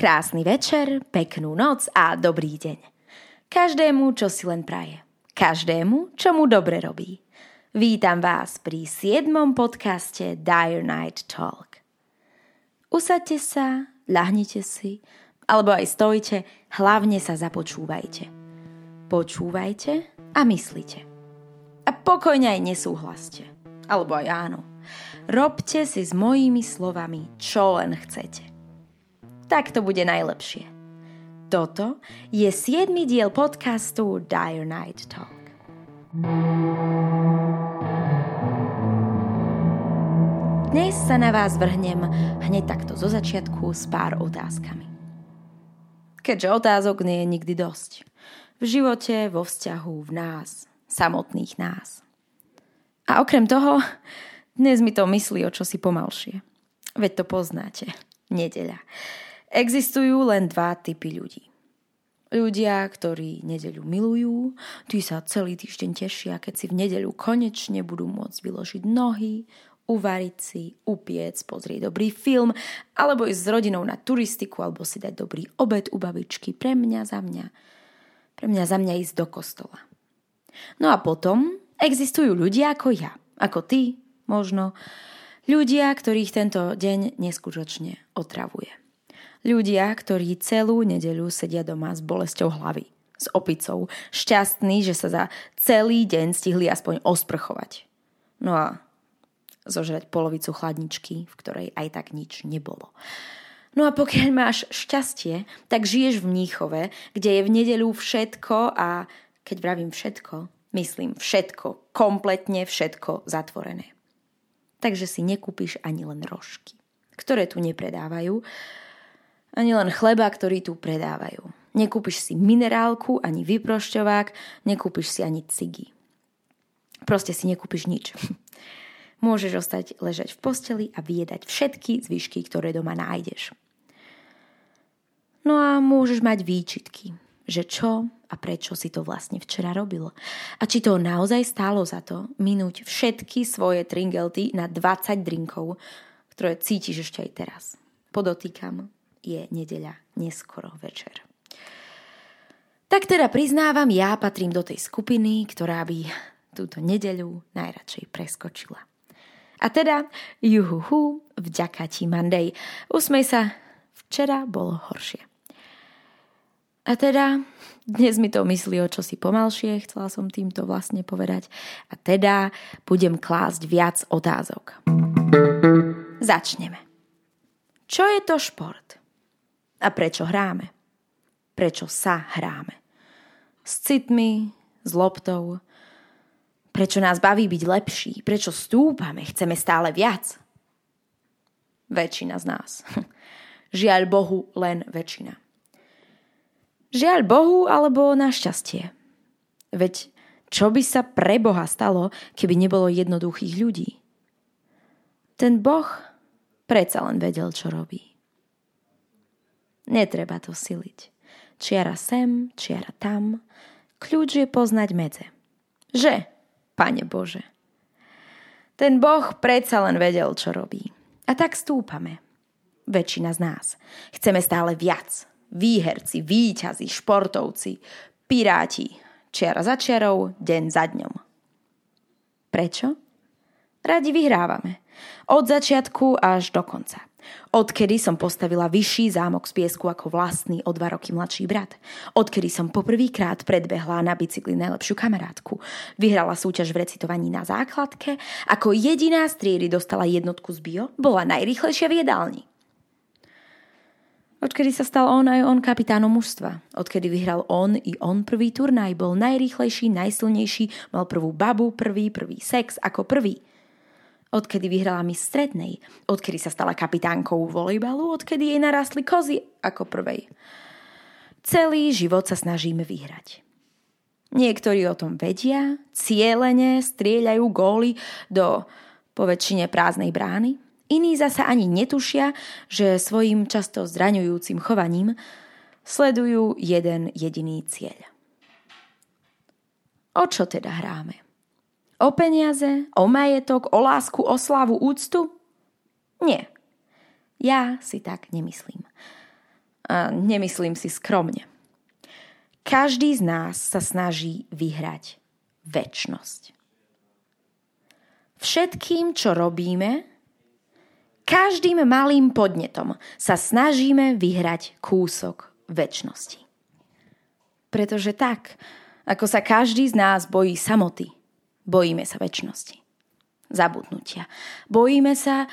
Krásny večer, peknú noc a dobrý deň. Každému, čo si len praje. Každému, čo mu dobre robí. Vítam vás pri 7. podcaste Dire Night Talk. Usaďte sa, ľahnite si, alebo aj stojte, hlavne sa započúvajte. Počúvajte a myslite. A pokojne aj nesúhlaste. Alebo aj áno. Robte si s mojimi slovami, čo len chcete. Tak to bude najlepšie. Toto je 7. diel podcastu Dire Night Talk. Dnes sa na vás vrhnem hneď takto zo začiatku s pár otázkami. Keďže otázok nie je nikdy dosť. V živote, vo vzťahu, v nás, samotných nás. A okrem toho, dnes mi to myslí o čosi pomalšie. Veď to poznáte. Nedeľa. Existujú len dva typy ľudí. Ľudia, ktorí nedeľu milujú, tí sa celý týždeň tešia, keď si v nedeľu konečne budú môcť vyložiť nohy, uvariť si, upiec, pozrieť dobrý film, alebo ísť s rodinou na turistiku, alebo si dať dobrý obed u babičky pre mňa za mňa. Pre mňa za mňa ísť do kostola. No a potom existujú ľudia ako ja, ako ty, možno. Ľudia, ktorých tento deň neskutočne otravuje. Ľudia, ktorí celú nedeľu sedia doma s bolesťou hlavy, s opicou, šťastní, že sa za celý deň stihli aspoň osprchovať. No a zožrať polovicu chladničky, v ktorej aj tak nič nebolo. No a pokiaľ máš šťastie, tak žiješ v Mníchove, kde je v nedeľu všetko a keď vravím všetko, myslím všetko, kompletne všetko zatvorené. Takže si nekúpiš ani len rožky, ktoré tu nepredávajú, ani len chleba, ktorý tu predávajú. Nekúpiš si minerálku, ani vyprošťovák, nekúpiš si ani cigy. Proste si nekúpiš nič. Môžeš ostať ležať v posteli a vyjedať všetky zvyšky, ktoré doma nájdeš. No a môžeš mať výčitky, že čo a prečo si to vlastne včera robil. A či to naozaj stálo za to minúť všetky svoje tringelty na 20 drinkov, ktoré cítiš ešte aj teraz. Podotýkam, je nedeľa neskoro večer. Tak teda priznávam, ja patrím do tej skupiny, ktorá by túto nedeľu najradšej preskočila. A teda, juhuhu, vďaka ti Monday. Usmej sa, včera bolo horšie. A teda, dnes mi to myslí o čosi pomalšie, chcela som týmto vlastne povedať. A teda, budem klásť viac otázok. Začneme. Čo je to šport? A prečo hráme? Prečo sa hráme? S citmi, s loptou. Prečo nás baví byť lepší? Prečo stúpame? Chceme stále viac? Väčšina z nás. Žiaľ Bohu, len väčšina. Žiaľ Bohu alebo našťastie. Veď čo by sa pre Boha stalo, keby nebolo jednoduchých ľudí? Ten Boh predsa len vedel, čo robí. Netreba to siliť. Čiara sem, čiara tam. Kľúč je poznať medze. Že, pane Bože. Ten Boh predsa len vedel, čo robí. A tak stúpame. Väčšina z nás. Chceme stále viac. Výherci, výťazi, športovci, piráti. Čiara za čiarou, deň za dňom. Prečo? Radi vyhrávame. Od začiatku až do konca. Odkedy som postavila vyšší zámok z piesku ako vlastný o dva roky mladší brat. Odkedy som poprvýkrát predbehla na bicykli najlepšiu kamarátku. Vyhrala súťaž v recitovaní na základke. Ako jediná z triedy dostala jednotku z bio. Bola najrýchlejšia v jedálni. Odkedy sa stal on aj on kapitánom mužstva. Odkedy vyhral on i on prvý turnaj, bol najrýchlejší, najsilnejší, mal prvú babu, prvý, prvý sex ako prvý odkedy vyhrala mi strednej, odkedy sa stala kapitánkou volejbalu, odkedy jej narastli kozy ako prvej. Celý život sa snažíme vyhrať. Niektorí o tom vedia, cieľene strieľajú góly do poväčšine prázdnej brány, iní zasa ani netušia, že svojim často zraňujúcim chovaním sledujú jeden jediný cieľ. O čo teda hráme? O peniaze? O majetok? O lásku? O slávu? Úctu? Nie. Ja si tak nemyslím. A nemyslím si skromne. Každý z nás sa snaží vyhrať väčnosť. Všetkým, čo robíme, každým malým podnetom sa snažíme vyhrať kúsok väčšnosti. Pretože tak, ako sa každý z nás bojí samoty, bojíme sa väčšnosti. Zabudnutia. Bojíme sa,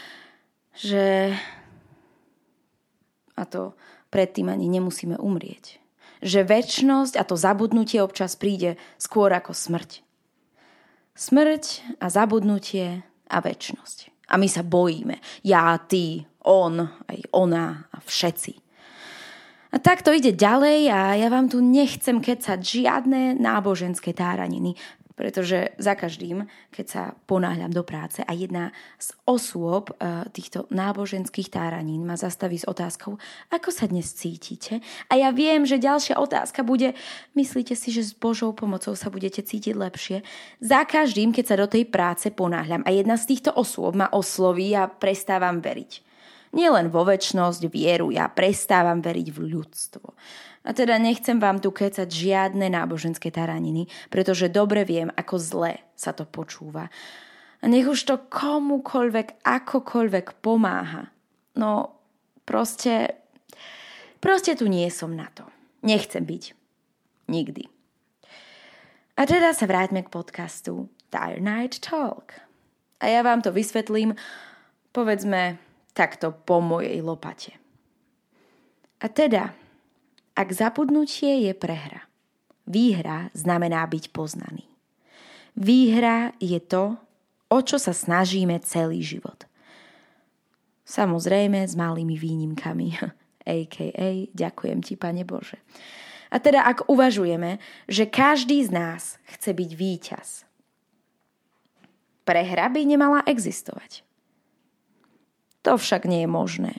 že... A to predtým ani nemusíme umrieť. Že väčšnosť a to zabudnutie občas príde skôr ako smrť. Smrť a zabudnutie a väčšnosť. A my sa bojíme. Ja, ty, on, aj ona a všetci. A tak to ide ďalej a ja vám tu nechcem kecať žiadne náboženské táraniny, pretože za každým, keď sa ponáhľam do práce a jedna z osôb uh, týchto náboženských táranín ma zastaví s otázkou, ako sa dnes cítite? A ja viem, že ďalšia otázka bude, myslíte si, že s Božou pomocou sa budete cítiť lepšie? Za každým, keď sa do tej práce ponáhľam a jedna z týchto osôb ma osloví a prestávam veriť. Nielen vo väčšnosť, vieru, ja prestávam veriť v ľudstvo. A teda nechcem vám tu kecať žiadne náboženské taraniny, pretože dobre viem, ako zle sa to počúva. A nech už to komukoľvek, akokoľvek pomáha. No, proste, proste tu nie som na to. Nechcem byť. Nikdy. A teda sa vráťme k podcastu Tire Night Talk. A ja vám to vysvetlím, povedzme, takto po mojej lopate. A teda, ak zabudnutie je prehra, výhra znamená byť poznaný. Výhra je to, o čo sa snažíme celý život. Samozrejme s malými výnimkami, a.k.a. ďakujem ti, Pane Bože. A teda ak uvažujeme, že každý z nás chce byť víťaz, prehra by nemala existovať. To však nie je možné.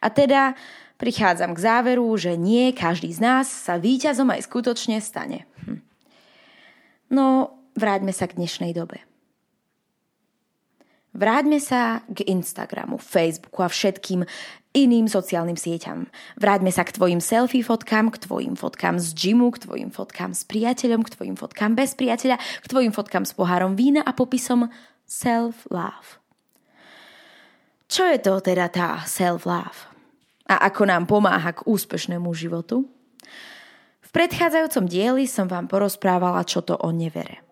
A teda prichádzam k záveru, že nie každý z nás sa víťazom aj skutočne stane. Hm. No, vráťme sa k dnešnej dobe. Vráťme sa k Instagramu, Facebooku a všetkým iným sociálnym sieťam. Vráťme sa k tvojim selfie fotkám, k tvojim fotkám z gymu, k tvojim fotkám s priateľom, k tvojim fotkám bez priateľa, k tvojim fotkám s pohárom vína a popisom self-love. Čo je to teda tá self-love? A ako nám pomáha k úspešnému životu? V predchádzajúcom dieli som vám porozprávala, čo to o nevere.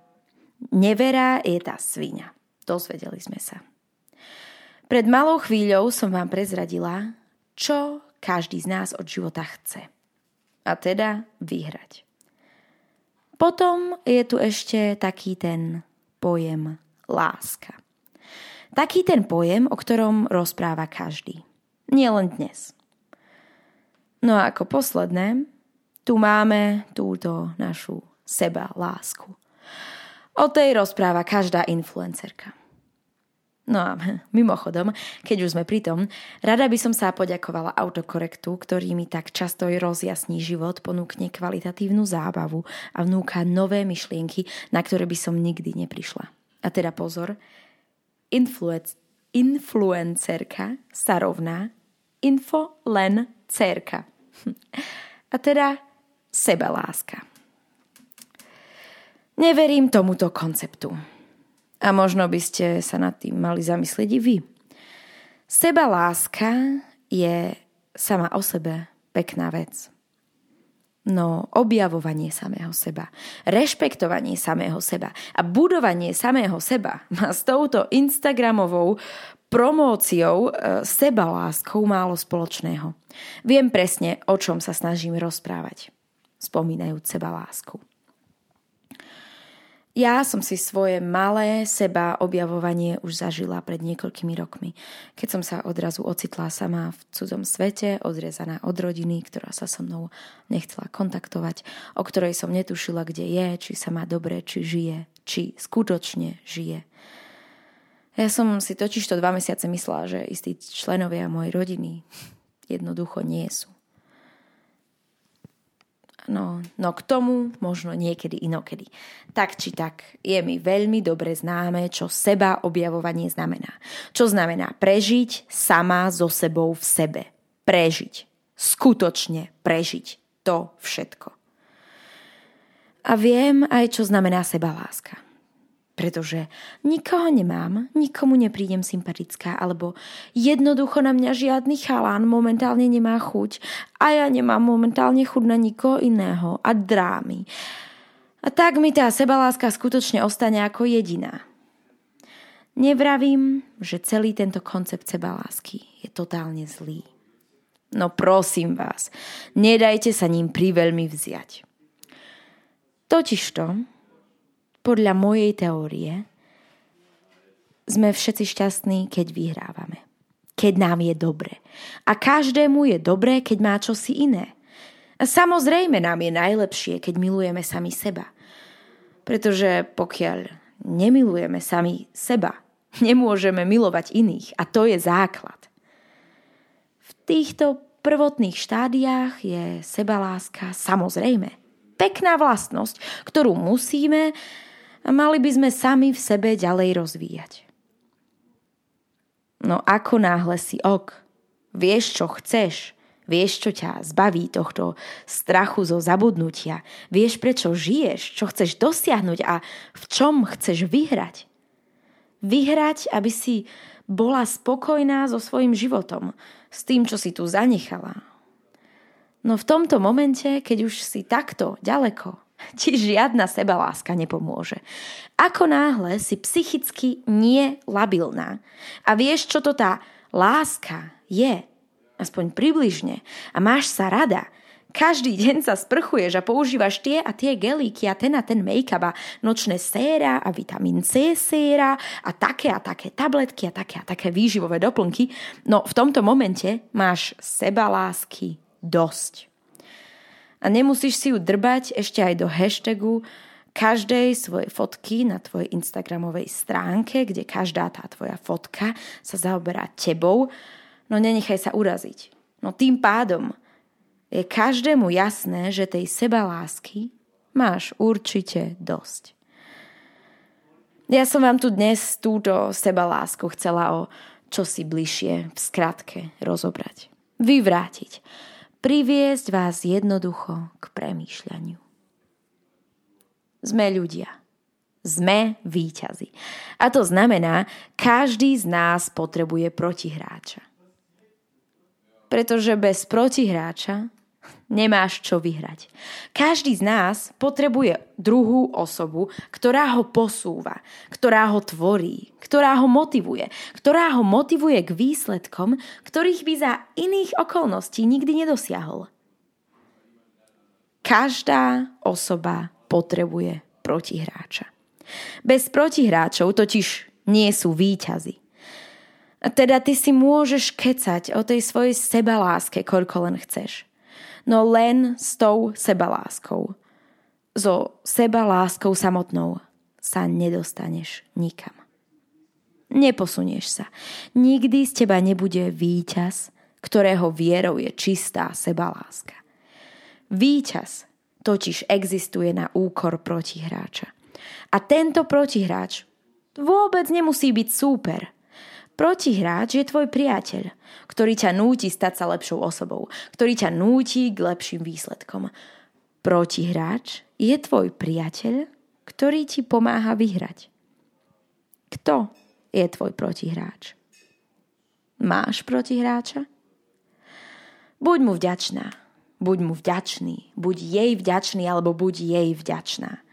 Nevera je tá svinia. Dozvedeli sme sa. Pred malou chvíľou som vám prezradila, čo každý z nás od života chce. A teda vyhrať. Potom je tu ešte taký ten pojem láska. Taký ten pojem, o ktorom rozpráva každý. Nie len dnes. No a ako posledné, tu máme túto našu seba lásku. O tej rozpráva každá influencerka. No a mimochodom, keď už sme pri tom, rada by som sa poďakovala autokorektu, ktorý mi tak často rozjasní život, ponúkne kvalitatívnu zábavu a vnúka nové myšlienky, na ktoré by som nikdy neprišla. A teda pozor, influenc, influencerka sa rovná info len cerka. A teda sebaláska. Neverím tomuto konceptu. A možno by ste sa nad tým mali zamyslieť i vy. Sebaláska je sama o sebe pekná vec. No objavovanie samého seba, rešpektovanie samého seba a budovanie samého seba má s touto Instagramovou promóciou e, sebaláskou málo spoločného. Viem presne, o čom sa snažím rozprávať, spomínajúc sebalásku. Ja som si svoje malé seba objavovanie už zažila pred niekoľkými rokmi, keď som sa odrazu ocitla sama v cudzom svete, odrezaná od rodiny, ktorá sa so mnou nechcela kontaktovať, o ktorej som netušila, kde je, či sa má dobre, či žije, či skutočne žije. Ja som si totiž to dva mesiace myslela, že istí členovia mojej rodiny jednoducho nie sú. No, no k tomu možno niekedy inokedy. Tak či tak, je mi veľmi dobre známe, čo seba objavovanie znamená. Čo znamená prežiť sama so sebou v sebe. Prežiť. Skutočne prežiť to všetko. A viem aj, čo znamená seba láska pretože nikoho nemám, nikomu neprídem sympatická, alebo jednoducho na mňa žiadny chalán momentálne nemá chuť a ja nemám momentálne chuť na nikoho iného a drámy. A tak mi tá sebaláska skutočne ostane ako jediná. Nevravím, že celý tento koncept sebalásky je totálne zlý. No prosím vás, nedajte sa ním priveľmi vziať. Totižto, podľa mojej teórie sme všetci šťastní, keď vyhrávame. Keď nám je dobre. A každému je dobré, keď má čosi iné. A samozrejme nám je najlepšie, keď milujeme sami seba. Pretože pokiaľ nemilujeme sami seba, nemôžeme milovať iných. A to je základ. V týchto prvotných štádiách je sebaláska samozrejme. Pekná vlastnosť, ktorú musíme a mali by sme sami v sebe ďalej rozvíjať. No ako náhle si ok, vieš, čo chceš, vieš, čo ťa zbaví tohto strachu zo zabudnutia, vieš, prečo žiješ, čo chceš dosiahnuť a v čom chceš vyhrať. Vyhrať, aby si bola spokojná so svojim životom, s tým, čo si tu zanechala. No v tomto momente, keď už si takto ďaleko, ti žiadna sebaláska nepomôže. Ako náhle si psychicky nie labilná a vieš, čo to tá láska je, aspoň približne, a máš sa rada, každý deň sa sprchuješ a používaš tie a tie gelíky a ten a ten make-up a nočné séra a vitamín C séra a také a také tabletky a také a také výživové doplnky, no v tomto momente máš sebalásky dosť. A nemusíš si ju drbať ešte aj do hashtagu každej svojej fotky na tvojej Instagramovej stránke, kde každá tá tvoja fotka sa zaoberá tebou, no nenechaj sa uraziť. No tým pádom je každému jasné, že tej sebalásky máš určite dosť. Ja som vám tu dnes túto sebalásku chcela o čosi bližšie v skratke rozobrať. Vyvrátiť priviesť vás jednoducho k premýšľaniu. Sme ľudia. Sme výťazi. A to znamená, každý z nás potrebuje protihráča. Pretože bez protihráča nemáš čo vyhrať. Každý z nás potrebuje druhú osobu, ktorá ho posúva, ktorá ho tvorí, ktorá ho motivuje, ktorá ho motivuje k výsledkom, ktorých by za iných okolností nikdy nedosiahol. Každá osoba potrebuje protihráča. Bez protihráčov totiž nie sú výťazy. Teda ty si môžeš kecať o tej svojej sebaláske, koľko len chceš no len s tou sebaláskou. So sebaláskou samotnou sa nedostaneš nikam. Neposunieš sa. Nikdy z teba nebude víťaz, ktorého vierou je čistá sebaláska. Výťaz totiž existuje na úkor protihráča. A tento protihráč vôbec nemusí byť súper – Protihráč je tvoj priateľ, ktorý ťa núti stať sa lepšou osobou, ktorý ťa núti k lepším výsledkom. Protihráč je tvoj priateľ, ktorý ti pomáha vyhrať. Kto je tvoj protihráč? Máš protihráča? Buď mu vďačná, buď mu vďačný, buď jej vďačný alebo buď jej vďačná.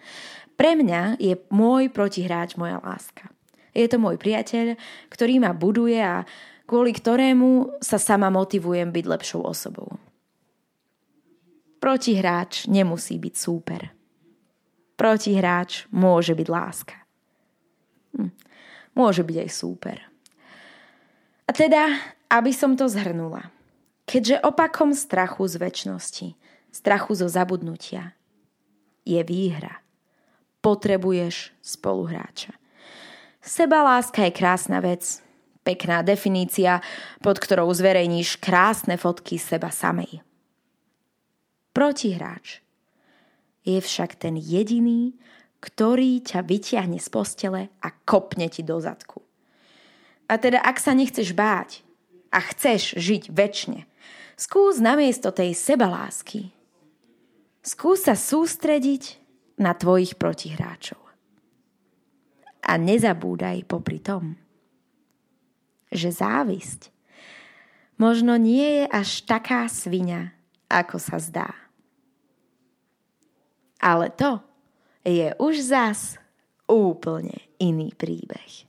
Pre mňa je môj protihráč moja láska. Je to môj priateľ, ktorý ma buduje a kvôli ktorému sa sama motivujem byť lepšou osobou. Protihráč nemusí byť súper. Protihráč môže byť láska. Hm. Môže byť aj súper. A teda, aby som to zhrnula. Keďže opakom strachu z väčšnosti, strachu zo zabudnutia, je výhra. Potrebuješ spoluhráča. Sebaláska je krásna vec, pekná definícia, pod ktorou zverejníš krásne fotky seba samej. Protihráč je však ten jediný, ktorý ťa vyťahne z postele a kopne ti do zadku. A teda ak sa nechceš báť a chceš žiť väčšine, skús namiesto tej sebalásky. Skús sa sústrediť na tvojich protihráčov. A nezabúdaj popri tom, že závisť možno nie je až taká svinia, ako sa zdá. Ale to je už zas úplne iný príbeh.